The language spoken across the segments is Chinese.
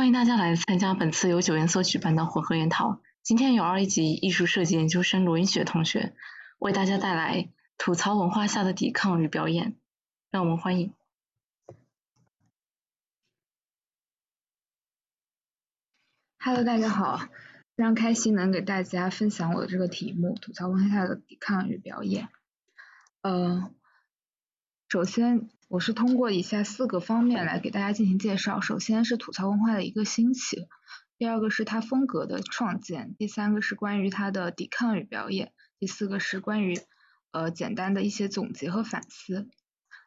欢迎大家来参加本次由九元所举办的混合研讨。今天有二一级艺术设计研究生罗云雪同学为大家带来吐槽文化下的抵抗与表演，让我们欢迎。Hello，大家好，非常开心能给大家分享我的这个题目：吐槽文化下的抵抗与表演。呃，首先。我是通过以下四个方面来给大家进行介绍。首先是吐槽文化的一个兴起，第二个是它风格的创建，第三个是关于它的抵抗与表演，第四个是关于呃简单的一些总结和反思。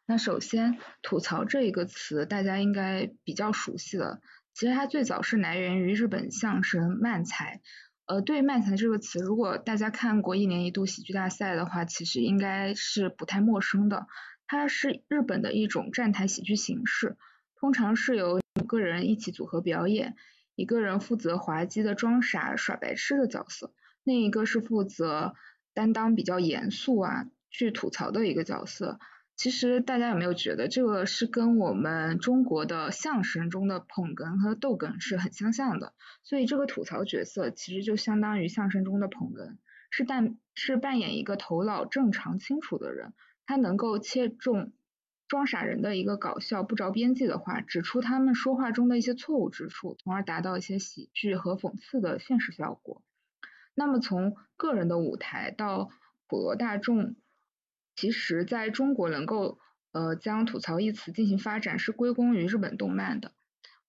那首先吐槽这一个词大家应该比较熟悉了，其实它最早是来源于日本相声漫才。呃，对于漫才这个词，如果大家看过一年一度喜剧大赛的话，其实应该是不太陌生的。它是日本的一种站台喜剧形式，通常是由五个人一起组合表演，一个人负责滑稽的装傻耍白痴的角色，另一个是负责担当比较严肃啊去吐槽的一个角色。其实大家有没有觉得这个是跟我们中国的相声中的捧哏和逗哏是很相像的？所以这个吐槽角色其实就相当于相声中的捧哏，是扮是扮演一个头脑正常清楚的人。他能够切中装傻人的一个搞笑不着边际的话，指出他们说话中的一些错误之处，从而达到一些喜剧和讽刺的现实效果。那么从个人的舞台到普罗大众，其实在中国能够呃将吐槽一词进行发展，是归功于日本动漫的。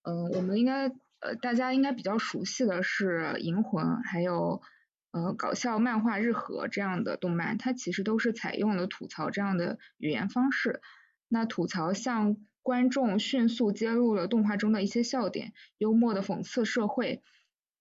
嗯，我们应该呃大家应该比较熟悉的是银魂，还有。呃，搞笑漫画日和这样的动漫，它其实都是采用了吐槽这样的语言方式。那吐槽向观众迅速揭露了动画中的一些笑点，幽默的讽刺社会。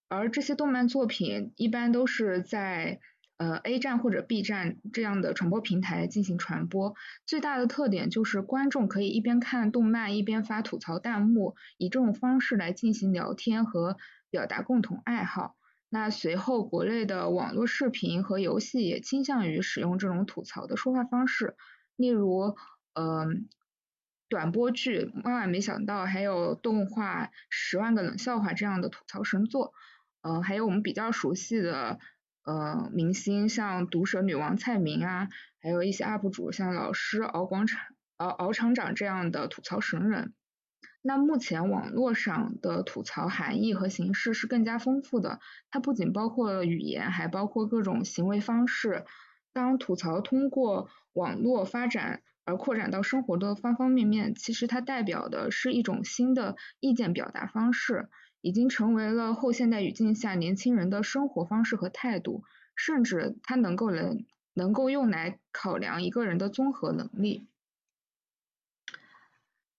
而这些动漫作品一般都是在呃 A 站或者 B 站这样的传播平台进行传播。最大的特点就是观众可以一边看动漫一边发吐槽弹幕，以这种方式来进行聊天和表达共同爱好。那随后，国内的网络视频和游戏也倾向于使用这种吐槽的说话方式，例如，呃，短播剧《万万没想到》，还有动画《十万个冷笑话》这样的吐槽神作，呃，还有我们比较熟悉的呃明星，像毒舌女王蔡明啊，还有一些 UP 主像老师敖广场、敖敖厂长这样的吐槽神人。那目前网络上的吐槽含义和形式是更加丰富的，它不仅包括了语言，还包括各种行为方式。当吐槽通过网络发展而扩展到生活的方方面面，其实它代表的是一种新的意见表达方式，已经成为了后现代语境下年轻人的生活方式和态度，甚至它能够能能够用来考量一个人的综合能力。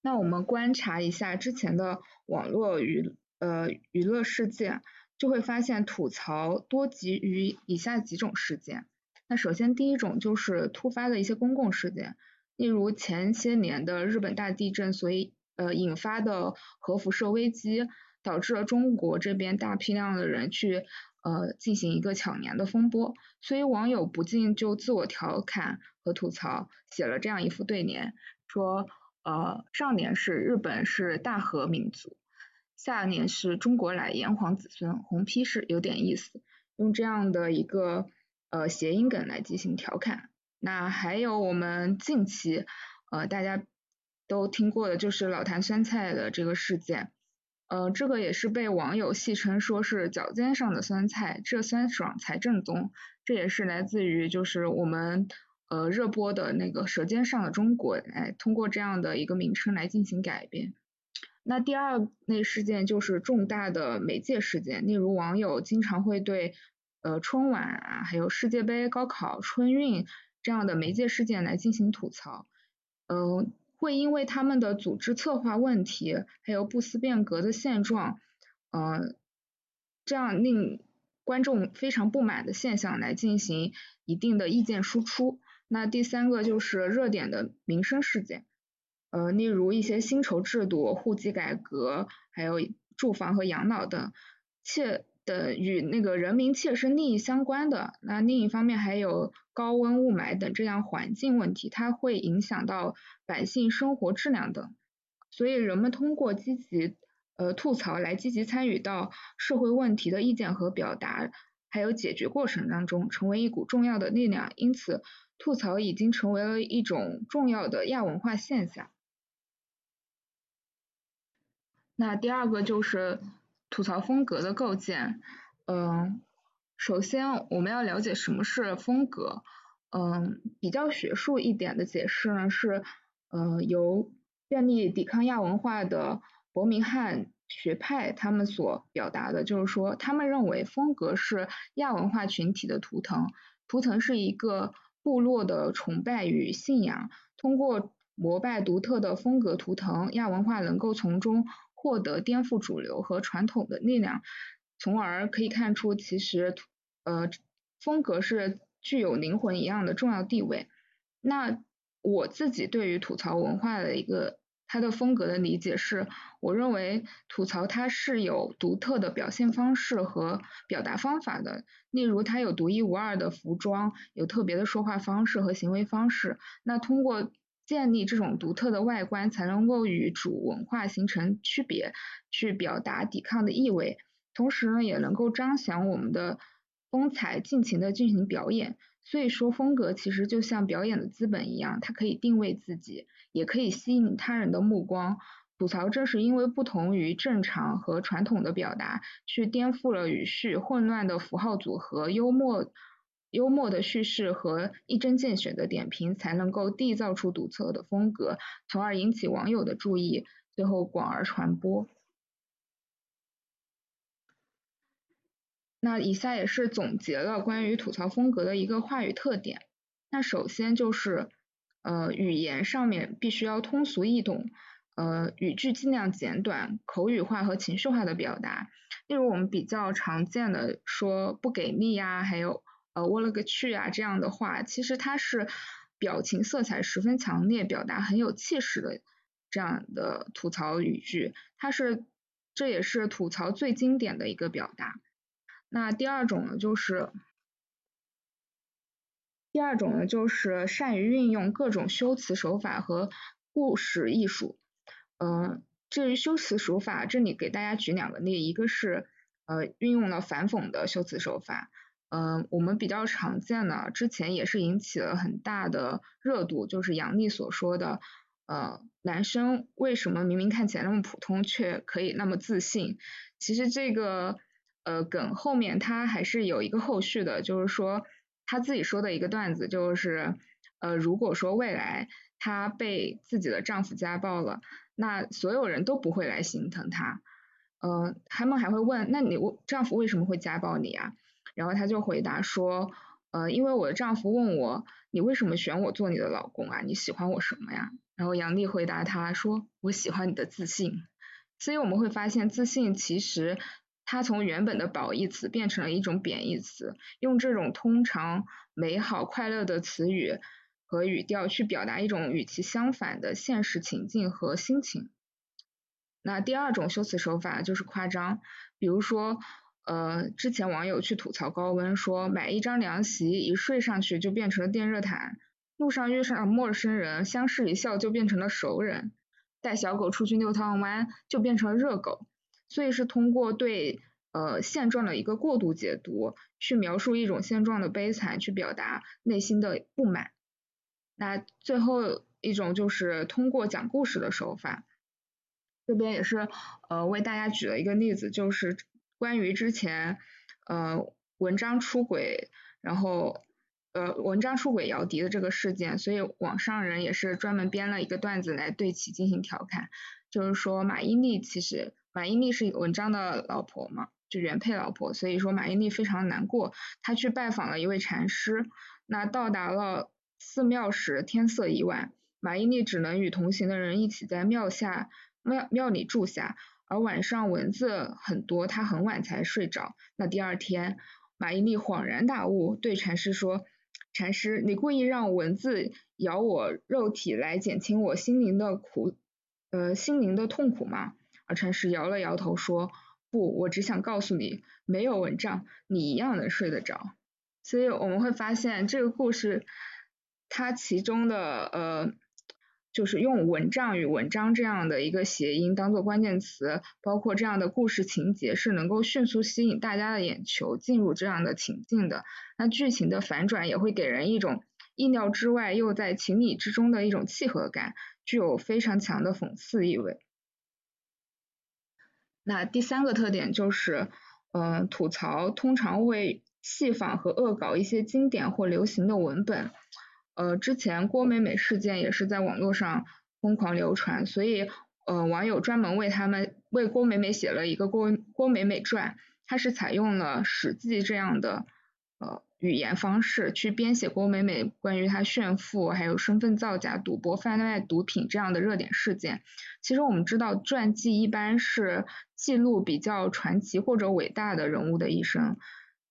那我们观察一下之前的网络娱呃娱乐事件，就会发现吐槽多集于以下几种事件。那首先第一种就是突发的一些公共事件，例如前些年的日本大地震，所以呃引发的核辐射危机，导致了中国这边大批量的人去呃进行一个抢粮的风波，所以网友不禁就自我调侃和吐槽，写了这样一副对联，说。呃，上年是日本是大和民族，下年是中国乃炎黄子孙，红批是有点意思，用这样的一个呃谐音梗来进行调侃。那还有我们近期呃大家都听过的就是老坛酸菜的这个事件，呃这个也是被网友戏称说是脚尖上的酸菜，这酸爽才正宗，这也是来自于就是我们。呃，热播的那个《舌尖上的中国》，哎，通过这样的一个名称来进行改编。那第二类事件就是重大的媒介事件，例如网友经常会对呃春晚啊，还有世界杯、高考、春运这样的媒介事件来进行吐槽。嗯，会因为他们的组织策划问题，还有不思变革的现状，嗯，这样令观众非常不满的现象来进行一定的意见输出。那第三个就是热点的民生事件，呃，例如一些薪酬制度、户籍改革，还有住房和养老等切的与那个人民切身利益相关的。那另一方面还有高温雾霾等这样环境问题，它会影响到百姓生活质量等。所以人们通过积极呃吐槽来积极参与到社会问题的意见和表达，还有解决过程当中，成为一股重要的力量。因此，吐槽已经成为了一种重要的亚文化现象。那第二个就是吐槽风格的构建。嗯，首先我们要了解什么是风格。嗯，比较学术一点的解释呢是，呃，由建立抵抗亚文化的伯明翰学派他们所表达的，就是说，他们认为风格是亚文化群体的图腾，图腾是一个部落的崇拜与信仰，通过膜拜独特的风格图腾，亚文化能够从中获得颠覆主流和传统的力量，从而可以看出，其实，呃，风格是。具有灵魂一样的重要地位。那我自己对于吐槽文化的一个它的风格的理解是，我认为吐槽它是有独特的表现方式和表达方法的。例如，它有独一无二的服装，有特别的说话方式和行为方式。那通过建立这种独特的外观，才能够与主文化形成区别，去表达抵抗的意味。同时呢，也能够彰显我们的。风采，尽情的进行表演。所以说，风格其实就像表演的资本一样，它可以定位自己，也可以吸引他人的目光。吐槽正是因为不同于正常和传统的表达，去颠覆了语序、混乱的符号组合、幽默幽默的叙事和一针见血的点评，才能够缔造出独特的风格，从而引起网友的注意，最后广而传播。那以下也是总结了关于吐槽风格的一个话语特点。那首先就是，呃，语言上面必须要通俗易懂，呃，语句尽量简短，口语化和情绪化的表达。例如我们比较常见的说不给力啊，还有呃我勒个去啊这样的话，其实它是表情色彩十分强烈，表达很有气势的这样的吐槽语句。它是这也是吐槽最经典的一个表达。那第二种呢，就是第二种呢，就是善于运用各种修辞手法和故事艺术。嗯，至于修辞手法，这里给大家举两个例，一个是呃运用了反讽的修辞手法。嗯，我们比较常见的，之前也是引起了很大的热度，就是杨笠所说的，呃，男生为什么明明看起来那么普通，却可以那么自信？其实这个。呃，梗后面它还是有一个后续的，就是说他自己说的一个段子，就是呃，如果说未来她被自己的丈夫家暴了，那所有人都不会来心疼她，呃，他们还会问，那你丈夫为什么会家暴你啊？然后她就回答说，呃，因为我的丈夫问我，你为什么选我做你的老公啊？你喜欢我什么呀？然后杨丽回答他说，我喜欢你的自信。所以我们会发现，自信其实。它从原本的褒义词变成了一种贬义词，用这种通常美好快乐的词语和语调去表达一种与其相反的现实情境和心情。那第二种修辞手法就是夸张，比如说，呃，之前网友去吐槽高温，说买一张凉席一睡上去就变成了电热毯，路上遇上陌生人相视一笑就变成了熟人，带小狗出去遛趟弯就变成了热狗。所以是通过对呃现状的一个过度解读，去描述一种现状的悲惨，去表达内心的不满。那最后一种就是通过讲故事的手法，这边也是呃为大家举了一个例子，就是关于之前呃文章出轨，然后呃文章出轨姚笛的这个事件，所以网上人也是专门编了一个段子来对其进行调侃，就是说马伊琍其实。马伊琍是文章的老婆嘛，就原配老婆，所以说马伊琍非常难过，她去拜访了一位禅师，那到达了寺庙时天色已晚，马伊琍只能与同行的人一起在庙下庙庙里住下，而晚上蚊子很多，她很晚才睡着。那第二天，马伊琍恍然大悟，对禅师说：“禅师，你故意让蚊子咬我肉体来减轻我心灵的苦，呃，心灵的痛苦吗？”而禅师摇了摇头说：“不，我只想告诉你，没有蚊帐，你一样能睡得着。”所以我们会发现这个故事，它其中的呃，就是用蚊帐与文章这样的一个谐音当做关键词，包括这样的故事情节是能够迅速吸引大家的眼球进入这样的情境的。那剧情的反转也会给人一种意料之外又在情理之中的一种契合感，具有非常强的讽刺意味。那第三个特点就是，嗯，吐槽通常会戏仿和恶搞一些经典或流行的文本。呃，之前郭美美事件也是在网络上疯狂流传，所以呃，网友专门为他们为郭美美写了一个郭郭美美传，它是采用了史记这样的呃语言方式去编写郭美美关于她炫富、还有身份造假、赌博、贩卖毒品这样的热点事件。其实我们知道，传记一般是记录比较传奇或者伟大的人物的一生，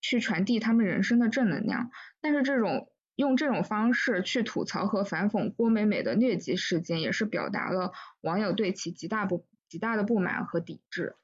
去传递他们人生的正能量，但是这种。用这种方式去吐槽和反讽郭美美的劣迹事件，也是表达了网友对其极大不极大的不满和抵制。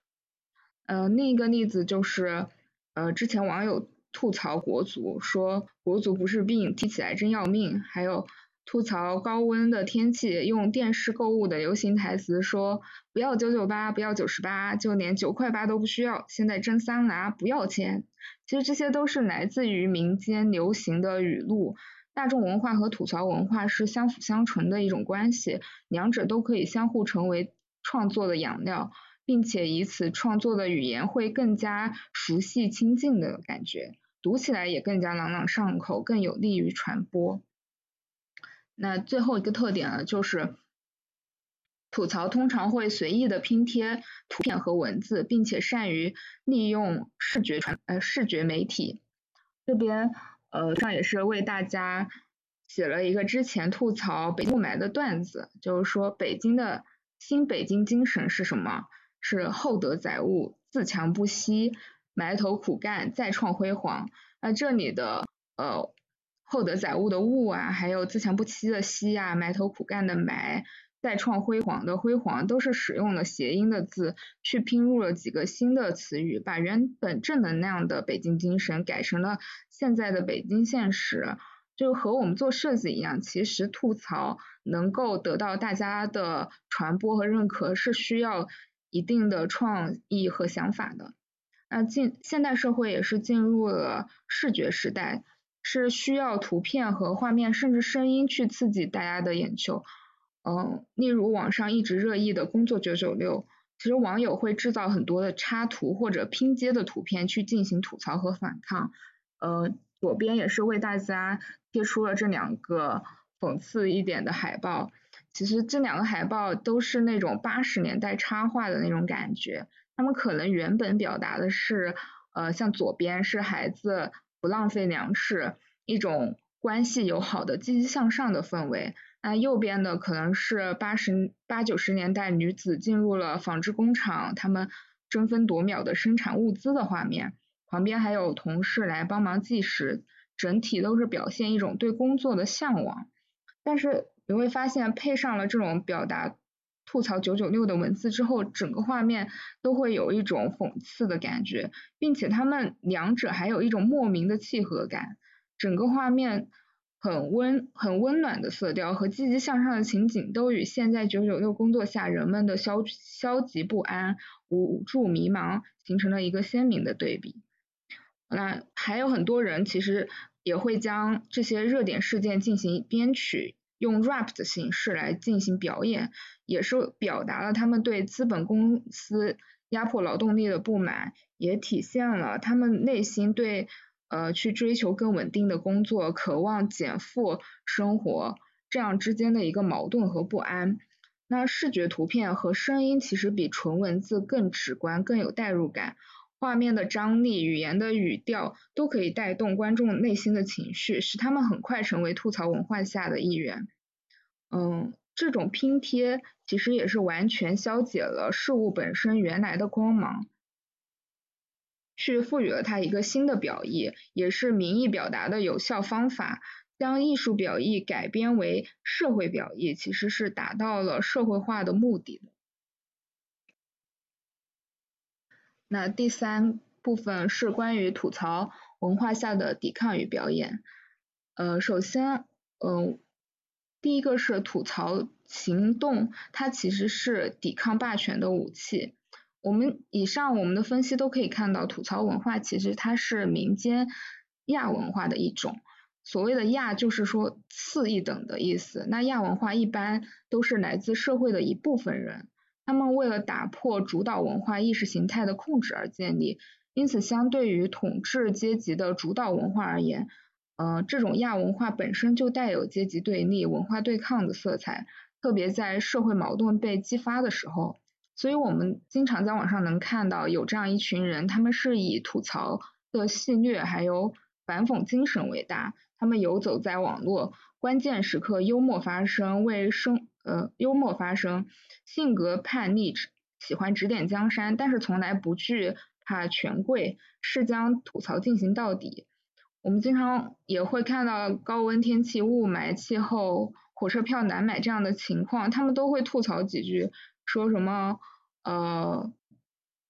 呃，另一个例子就是，呃，之前网友吐槽国足，说国足不是病，踢起来真要命。还有吐槽高温的天气，用电视购物的流行台词说不要九九八，不要九十八，就连九块八都不需要，现在蒸桑拿不要钱。其实这些都是来自于民间流行的语录，大众文化和吐槽文化是相辅相成的一种关系，两者都可以相互成为创作的养料，并且以此创作的语言会更加熟悉亲近的感觉，读起来也更加朗朗上口，更有利于传播。那最后一个特点呢，就是。吐槽通常会随意的拼贴图片和文字，并且善于利用视觉传呃视觉媒体。这边呃上也是为大家写了一个之前吐槽北雾霾的段子，就是说北京的新北京精神是什么？是厚德载物、自强不息、埋头苦干、再创辉煌。那这里的呃厚德载物的物啊，还有自强不息的息啊，埋头苦干的埋。再创辉煌的辉煌都是使用了谐音的字，去拼入了几个新的词语，把原本正能量的北京精神改成了现在的北京现实。就和我们做设计一样，其实吐槽能够得到大家的传播和认可，是需要一定的创意和想法的。那进现代社会也是进入了视觉时代，是需要图片和画面，甚至声音去刺激大家的眼球。嗯，例如网上一直热议的工作九九六，其实网友会制造很多的插图或者拼接的图片去进行吐槽和反抗。呃，左边也是为大家贴出了这两个讽刺一点的海报。其实这两个海报都是那种八十年代插画的那种感觉，他们可能原本表达的是，呃，像左边是孩子不浪费粮食，一种关系友好的积极向上的氛围。那右边的可能是八十八九十年代女子进入了纺织工厂，她们争分夺秒的生产物资的画面，旁边还有同事来帮忙计时，整体都是表现一种对工作的向往。但是你会发现，配上了这种表达吐槽九九六的文字之后，整个画面都会有一种讽刺的感觉，并且他们两者还有一种莫名的契合感，整个画面。很温很温暖的色调和积极向上的情景，都与现在九九六工作下人们的消消极不安、无助迷茫形成了一个鲜明的对比。那还有很多人其实也会将这些热点事件进行编曲，用 rap 的形式来进行表演，也是表达了他们对资本公司压迫劳动力的不满，也体现了他们内心对。呃，去追求更稳定的工作，渴望减负生活，这样之间的一个矛盾和不安。那视觉图片和声音其实比纯文字更直观，更有代入感。画面的张力、语言的语调都可以带动观众内心的情绪，使他们很快成为吐槽文化下的一员。嗯，这种拼贴其实也是完全消解了事物本身原来的光芒。去赋予了它一个新的表意，也是民意表达的有效方法。将艺术表意改编为社会表意，其实是达到了社会化的目的的。那第三部分是关于吐槽文化下的抵抗与表演。呃，首先，嗯，第一个是吐槽行动，它其实是抵抗霸权的武器。我们以上我们的分析都可以看到，吐槽文化其实它是民间亚文化的一种。所谓的亚就是说次一等的意思。那亚文化一般都是来自社会的一部分人，他们为了打破主导文化意识形态的控制而建立。因此，相对于统治阶级的主导文化而言，呃，这种亚文化本身就带有阶级对立、文化对抗的色彩，特别在社会矛盾被激发的时候。所以我们经常在网上能看到有这样一群人，他们是以吐槽的戏谑还有反讽精神为大。他们游走在网络，关键时刻幽默发声，为生呃幽默发声，性格叛逆，喜欢指点江山，但是从来不惧怕权贵，是将吐槽进行到底。我们经常也会看到高温天气、雾霾气候、火车票难买这样的情况，他们都会吐槽几句，说什么呃。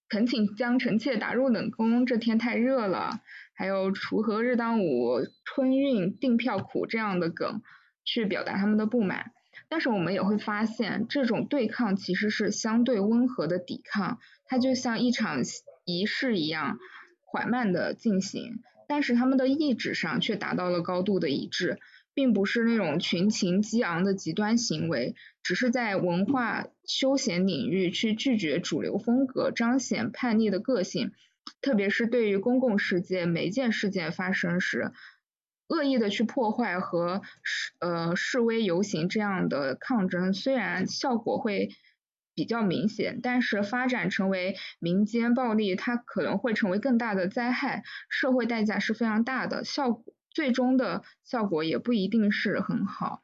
恳请将臣妾打入冷宫，这天太热了。还有锄禾日当午，春运订票苦这样的梗，去表达他们的不满。但是我们也会发现，这种对抗其实是相对温和的抵抗，它就像一场仪式一样，缓慢的进行。但是他们的意志上却达到了高度的一致。并不是那种群情激昂的极端行为，只是在文化休闲领域去拒绝主流风格，彰显叛逆的个性。特别是对于公共事件、每件事件发生时，恶意的去破坏和示呃示威游行这样的抗争，虽然效果会比较明显，但是发展成为民间暴力，它可能会成为更大的灾害，社会代价是非常大的，效果。最终的效果也不一定是很好。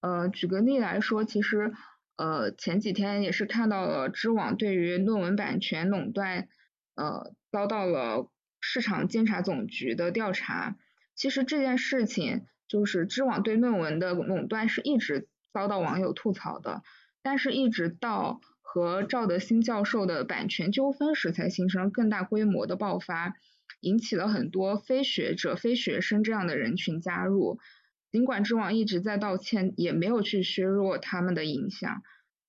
呃，举个例来说，其实呃前几天也是看到了知网对于论文版权垄断呃遭到了市场监察总局的调查。其实这件事情就是知网对论文的垄断是一直遭到网友吐槽的，但是一直到和赵德新教授的版权纠纷时才形成更大规模的爆发。引起了很多非学者、非学生这样的人群加入。尽管知网一直在道歉，也没有去削弱他们的影响，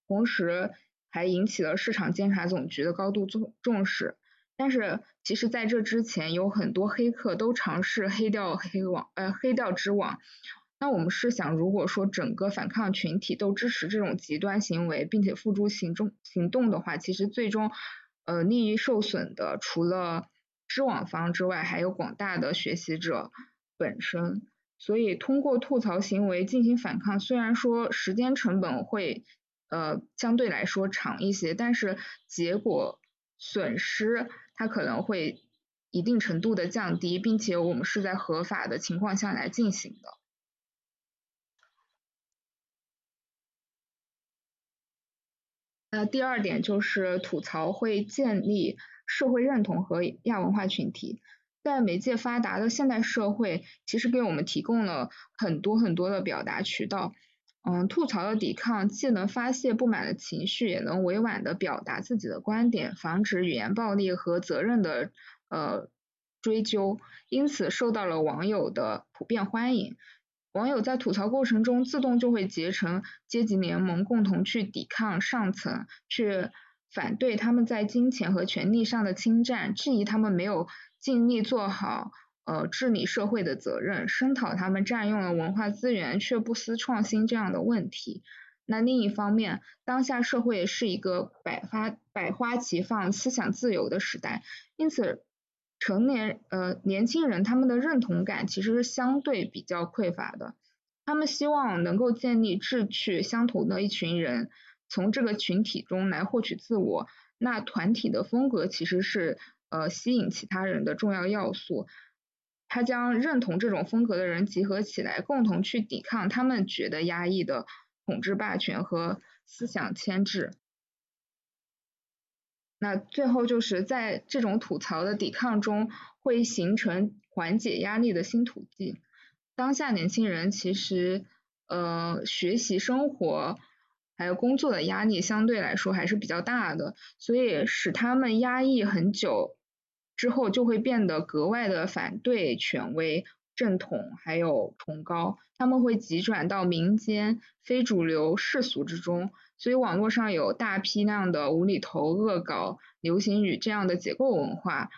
同时还引起了市场监察总局的高度重重视。但是，其实在这之前，有很多黑客都尝试黑掉黑网，呃，黑掉知网。那我们是想，如果说整个反抗群体都支持这种极端行为，并且付诸行动行动的话，其实最终，呃，利益受损的除了知网方之外，还有广大的学习者本身，所以通过吐槽行为进行反抗，虽然说时间成本会呃相对来说长一些，但是结果损失它可能会一定程度的降低，并且我们是在合法的情况下来进行的。那第二点就是吐槽会建立。社会认同和亚文化群体，在媒介发达的现代社会，其实给我们提供了很多很多的表达渠道。嗯，吐槽的抵抗既能发泄不满的情绪，也能委婉的表达自己的观点，防止语言暴力和责任的呃追究，因此受到了网友的普遍欢迎。网友在吐槽过程中，自动就会结成阶级联盟，共同去抵抗上层，去。反对他们在金钱和权力上的侵占，质疑他们没有尽力做好呃治理社会的责任，声讨他们占用了文化资源却不思创新这样的问题。那另一方面，当下社会是一个百花百花齐放、思想自由的时代，因此成年呃年轻人他们的认同感其实是相对比较匮乏的，他们希望能够建立志趣相同的一群人。从这个群体中来获取自我，那团体的风格其实是呃吸引其他人的重要要素。他将认同这种风格的人集合起来，共同去抵抗他们觉得压抑的统治霸权和思想牵制。那最后就是在这种吐槽的抵抗中，会形成缓解压力的新途径。当下年轻人其实呃学习生活。还有工作的压力相对来说还是比较大的，所以使他们压抑很久之后，就会变得格外的反对权威，正统还有崇高，他们会急转到民间非主流世俗之中，所以网络上有大批量的无厘头、恶搞、流行语这样的结构文化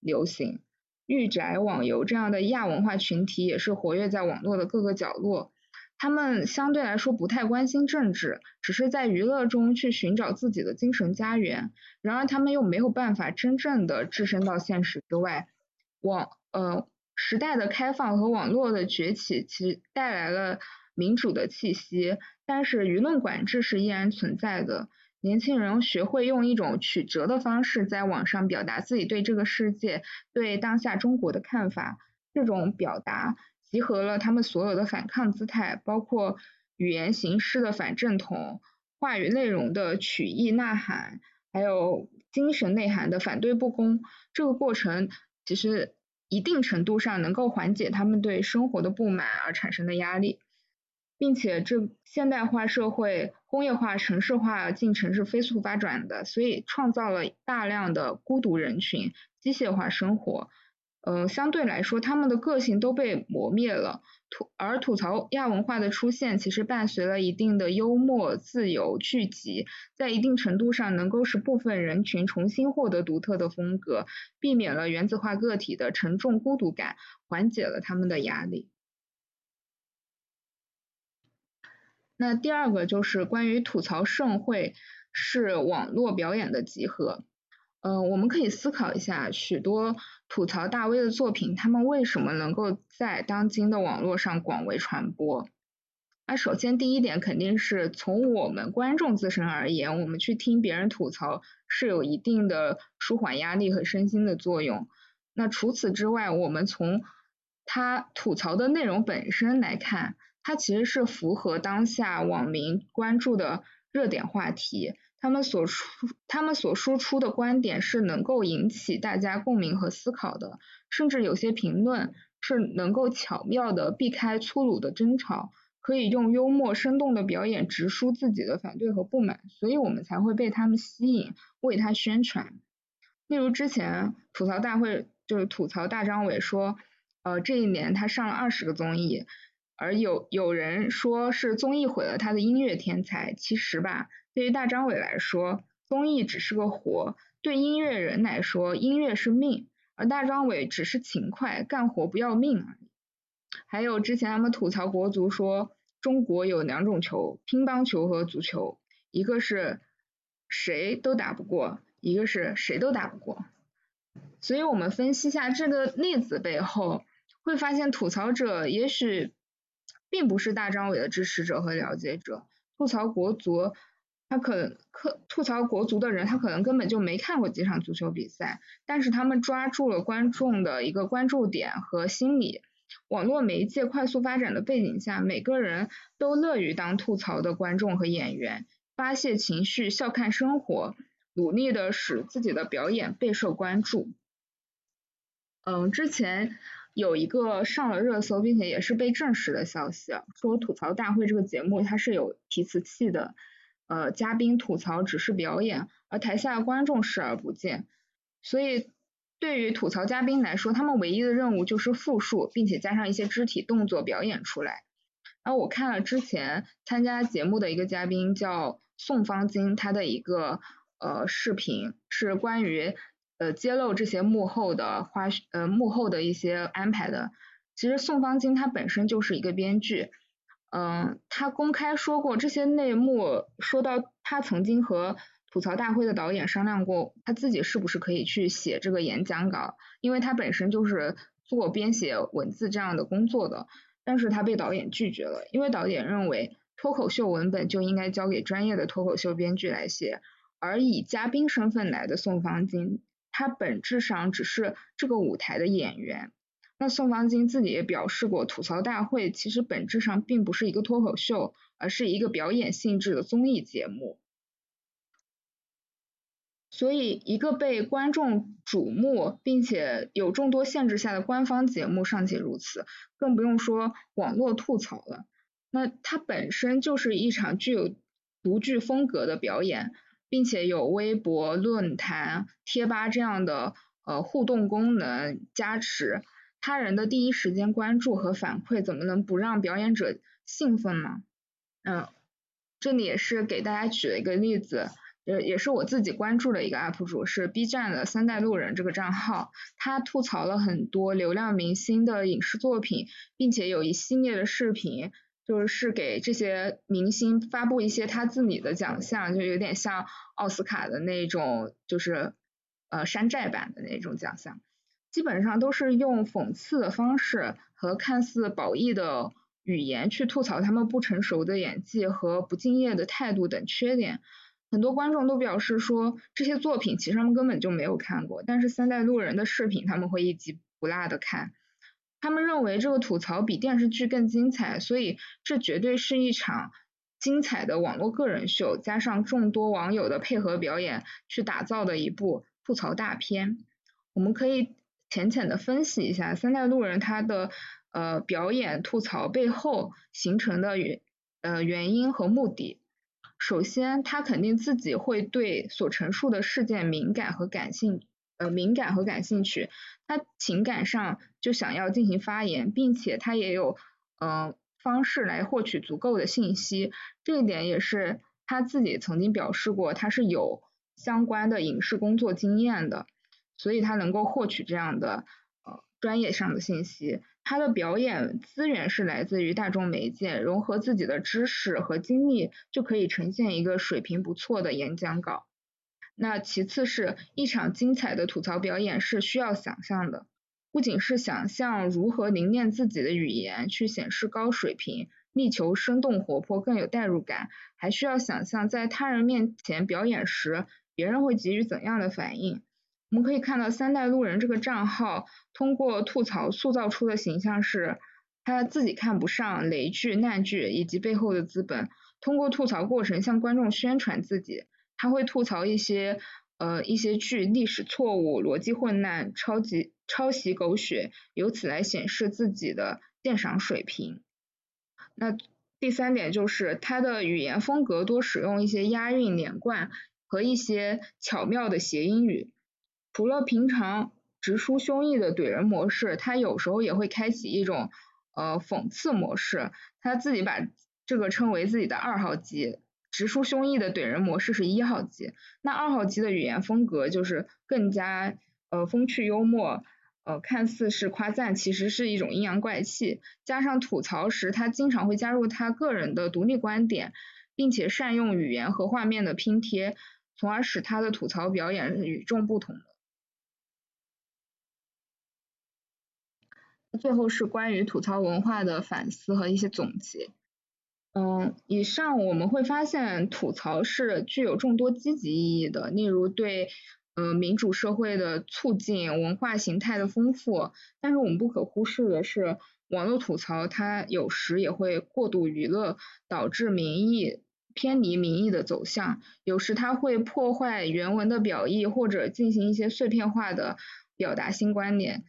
流行。御宅网游这样的亚文化群体也是活跃在网络的各个角落。他们相对来说不太关心政治，只是在娱乐中去寻找自己的精神家园。然而，他们又没有办法真正的置身到现实之外。网呃时代的开放和网络的崛起，其带来了民主的气息，但是舆论管制是依然存在的。年轻人学会用一种曲折的方式在网上表达自己对这个世界、对当下中国的看法。这种表达。集合了他们所有的反抗姿态，包括语言形式的反正统、话语内容的曲意呐喊，还有精神内涵的反对不公。这个过程其实一定程度上能够缓解他们对生活的不满而产生的压力，并且这现代化社会工业化、城市化进程是飞速发展的，所以创造了大量的孤独人群、机械化生活。呃，相对来说，他们的个性都被磨灭了。吐而吐槽亚文化的出现，其实伴随了一定的幽默、自由、聚集，在一定程度上能够使部分人群重新获得独特的风格，避免了原子化个体的沉重孤独感，缓解了他们的压力。那第二个就是关于吐槽盛会是网络表演的集合。嗯，我们可以思考一下，许多吐槽大 V 的作品，他们为什么能够在当今的网络上广为传播？那首先第一点，肯定是从我们观众自身而言，我们去听别人吐槽是有一定的舒缓压力和身心的作用。那除此之外，我们从他吐槽的内容本身来看，它其实是符合当下网民关注的热点话题。他们所出他们所输出的观点是能够引起大家共鸣和思考的，甚至有些评论是能够巧妙的避开粗鲁的争吵，可以用幽默生动的表演直抒自己的反对和不满，所以我们才会被他们吸引，为他宣传。例如之前吐槽大会就是吐槽大张伟说，呃这一年他上了二十个综艺，而有有人说是综艺毁了他的音乐天才，其实吧。对于大张伟来说，综艺只是个活；对音乐人来说，音乐是命。而大张伟只是勤快，干活不要命而已。还有之前他们吐槽国足说，中国有两种球，乒乓球和足球，一个是谁都打不过，一个是谁都打不过。所以我们分析一下这个例子背后，会发现吐槽者也许并不是大张伟的支持者和了解者，吐槽国足。他可能可吐槽国足的人，他可能根本就没看过几场足球比赛，但是他们抓住了观众的一个关注点和心理。网络媒介快速发展的背景下，每个人都乐于当吐槽的观众和演员，发泄情绪，笑看生活，努力的使自己的表演备受关注。嗯，之前有一个上了热搜，并且也是被证实的消息，说吐槽大会这个节目它是有提词器的。呃，嘉宾吐槽只是表演，而台下观众视而不见。所以，对于吐槽嘉宾来说，他们唯一的任务就是复述，并且加上一些肢体动作表演出来。然后我看了之前参加节目的一个嘉宾叫宋方金，他的一个呃视频是关于呃揭露这些幕后的花呃幕后的一些安排的。其实宋方金他本身就是一个编剧。嗯，他公开说过这些内幕，说到他曾经和吐槽大会的导演商量过，他自己是不是可以去写这个演讲稿，因为他本身就是做编写文字这样的工作的，但是他被导演拒绝了，因为导演认为脱口秀文本就应该交给专业的脱口秀编剧来写，而以嘉宾身份来的宋方金，他本质上只是这个舞台的演员。那宋方金自己也表示过，吐槽大会其实本质上并不是一个脱口秀，而是一个表演性质的综艺节目。所以，一个被观众瞩目并且有众多限制下的官方节目尚且如此，更不用说网络吐槽了。那它本身就是一场具有独具风格的表演，并且有微博、论坛、贴吧这样的呃互动功能加持。他人的第一时间关注和反馈，怎么能不让表演者兴奋呢？嗯，这里也是给大家举了一个例子。呃，也是我自己关注的一个 UP 主，是 B 站的三代路人这个账号，他吐槽了很多流量明星的影视作品，并且有一系列的视频，就是给这些明星发布一些他自己的奖项，就有点像奥斯卡的那种，就是呃山寨版的那种奖项，基本上都是用讽刺的方式和看似褒义的语言去吐槽他们不成熟的演技和不敬业的态度等缺点。很多观众都表示说，这些作品其实他们根本就没有看过，但是三代路人的视频他们会一集不落的看。他们认为这个吐槽比电视剧更精彩，所以这绝对是一场精彩的网络个人秀，加上众多网友的配合表演去打造的一部吐槽大片。我们可以浅浅的分析一下三代路人他的呃表演吐槽背后形成的原呃原因和目的。首先，他肯定自己会对所陈述的事件敏感和感兴呃敏感和感兴趣，他情感上就想要进行发言，并且他也有嗯方式来获取足够的信息，这一点也是他自己曾经表示过，他是有相关的影视工作经验的，所以他能够获取这样的呃专业上的信息。他的表演资源是来自于大众媒介，融合自己的知识和经历，就可以呈现一个水平不错的演讲稿。那其次是一场精彩的吐槽表演是需要想象的，不仅是想象如何凝练自己的语言去显示高水平，力求生动活泼更有代入感，还需要想象在他人面前表演时，别人会给予怎样的反应。我们可以看到三代路人这个账号通过吐槽塑造出的形象是，他自己看不上雷剧、烂剧以及背后的资本，通过吐槽过程向观众宣传自己。他会吐槽一些呃一些剧历史错误、逻辑混乱、超级抄袭狗血，由此来显示自己的鉴赏水平。那第三点就是他的语言风格多使用一些押韵连贯和一些巧妙的谐音语。除了平常直抒胸臆的怼人模式，他有时候也会开启一种呃讽刺模式。他自己把这个称为自己的二号机，直抒胸臆的怼人模式是一号机。那二号机的语言风格就是更加呃风趣幽默，呃看似是夸赞，其实是一种阴阳怪气。加上吐槽时，他经常会加入他个人的独立观点，并且善用语言和画面的拼贴，从而使他的吐槽表演与众不同最后是关于吐槽文化的反思和一些总结。嗯，以上我们会发现吐槽是具有众多积极意义的，例如对呃民主社会的促进、文化形态的丰富。但是我们不可忽视的是，网络吐槽它有时也会过度娱乐，导致民意偏离民意的走向；有时它会破坏原文的表意，或者进行一些碎片化的表达新观点。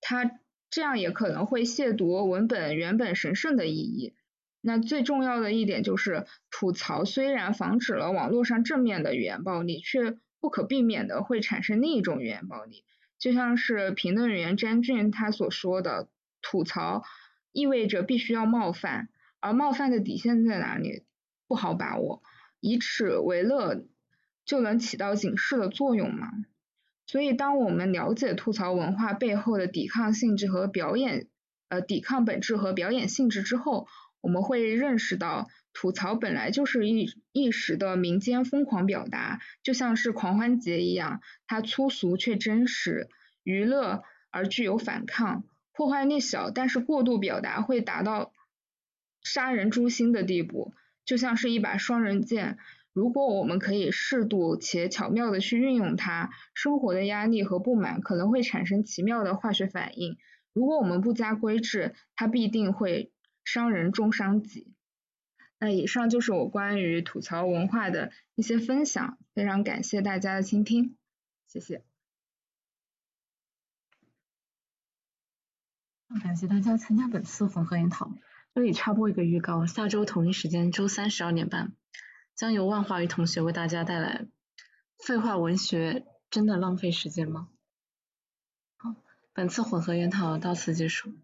它这样也可能会亵渎文本原本神圣的意义。那最重要的一点就是，吐槽虽然防止了网络上正面的语言暴力，却不可避免的会产生另一种语言暴力。就像是评论员詹俊他所说的，吐槽意味着必须要冒犯，而冒犯的底线在哪里，不好把握。以此为乐，就能起到警示的作用吗？所以，当我们了解吐槽文化背后的抵抗性质和表演，呃，抵抗本质和表演性质之后，我们会认识到，吐槽本来就是一一时的民间疯狂表达，就像是狂欢节一样，它粗俗却真实，娱乐而具有反抗，破坏力小，但是过度表达会达到杀人诛心的地步，就像是一把双刃剑。如果我们可以适度且巧妙的去运用它，生活的压力和不满可能会产生奇妙的化学反应。如果我们不加规制，它必定会伤人重伤己。那以上就是我关于吐槽文化的一些分享，非常感谢大家的倾听，谢谢。感谢大家参加本次混合研讨。这里插播一个预告，下周同一时间，周三十二点半。将由万华宇同学为大家带来《废话文学真的浪费时间吗》。好，本次混合研讨到此结束。